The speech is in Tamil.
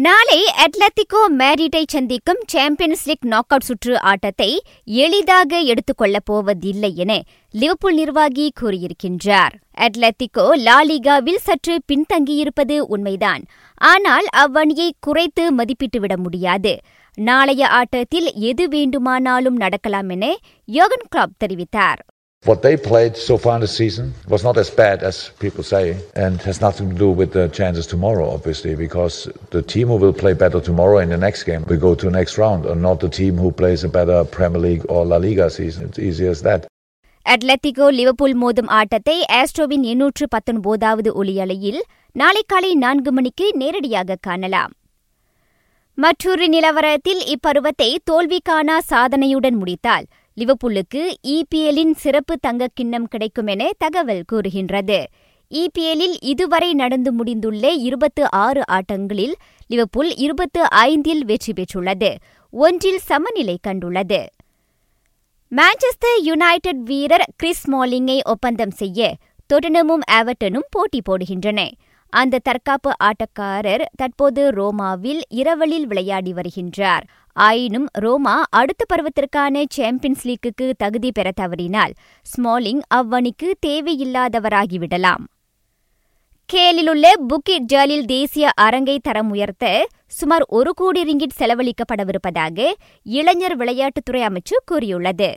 நாளை அட்லட்டிகோ மேரிட்டை சந்திக்கும் சாம்பியன்ஸ் லீக் நாக் அவுட் சுற்று ஆட்டத்தை எளிதாக எடுத்துக் கொள்ளப் போவதில்லை என லிவர்பூல் நிர்வாகி கூறியிருக்கின்றார். அட்லட்டிகோ லாலிகாவில் சற்று பின்தங்கியிருப்பது உண்மைதான். ஆனால் அவ்வணியை குறைத்து மதிப்பிட்டுவிட முடியாது. நாளைய ஆட்டத்தில் எது வேண்டுமானாலும் நடக்கலாம் என யோகன் கிளாப் தெரிவித்தார். What they played so far in the season was not as bad as people say, and has nothing to do with the chances tomorrow, obviously, because the team who will play better tomorrow in the next game will go to the next round, and not the team who plays a better Premier League or La Liga season. It's easy as that. Atletico Liverpool மோதும் ஆட்டத்தை ஆஸ்ட்ரோவின் எண்ணூற்று பத்தொன்பதாவது ஒளியலையில் நாளை காலை நான்கு மணிக்கு நேரடியாக காணலாம் மற்றொரு நிலவரத்தில் இப்பருவத்தை தோல்விக்கான சாதனையுடன் முடித்தால் லிவர்பூலுக்கு இபிஎல்லின் சிறப்பு தங்கக் கிண்ணம் கிடைக்கும் என தகவல் கூறுகின்றது. இபிஎல்லில் இதுவரை நடந்து முடிந்துள்ள இருபத்து ஆறு ஆட்டங்களில் லிவர்பூல் இருபத்து ஐந்தில் வெற்றி பெற்றுள்ளது. ஒன்றில் சமநிலை கண்டுள்ளது. மான்செஸ்டர் யுனைடெட் வீரர் கிறிஸ் மாலிங்கை ஒப்பந்தம் செய்ய டொட்டனமும் ஆவர்டனும் போட்டி போடுகின்றன. அந்த தற்காப்பு ஆட்டக்காரர் தற்போது ரோமாவில் இரவலில் விளையாடி வருகின்றார். ஆயினும் ரோமா அடுத்த பருவத்திற்கான சாம்பியன்ஸ் லீக்குக்கு தகுதி பெற தவறினால் ஸ்மாலிங் அவ்வணிக்கு தேவையில்லாதவராகிவிடலாம் கேலிலுள்ள புக்கிட் ஜாலில் தேசிய அரங்கை தரம் உயர்த்த சுமார் ஒரு கோடி ரிங்கிட் செலவழிக்கப்படவிருப்பதாக இளைஞர் விளையாட்டுத்துறை அமைச்சு கூறியுள்ளது.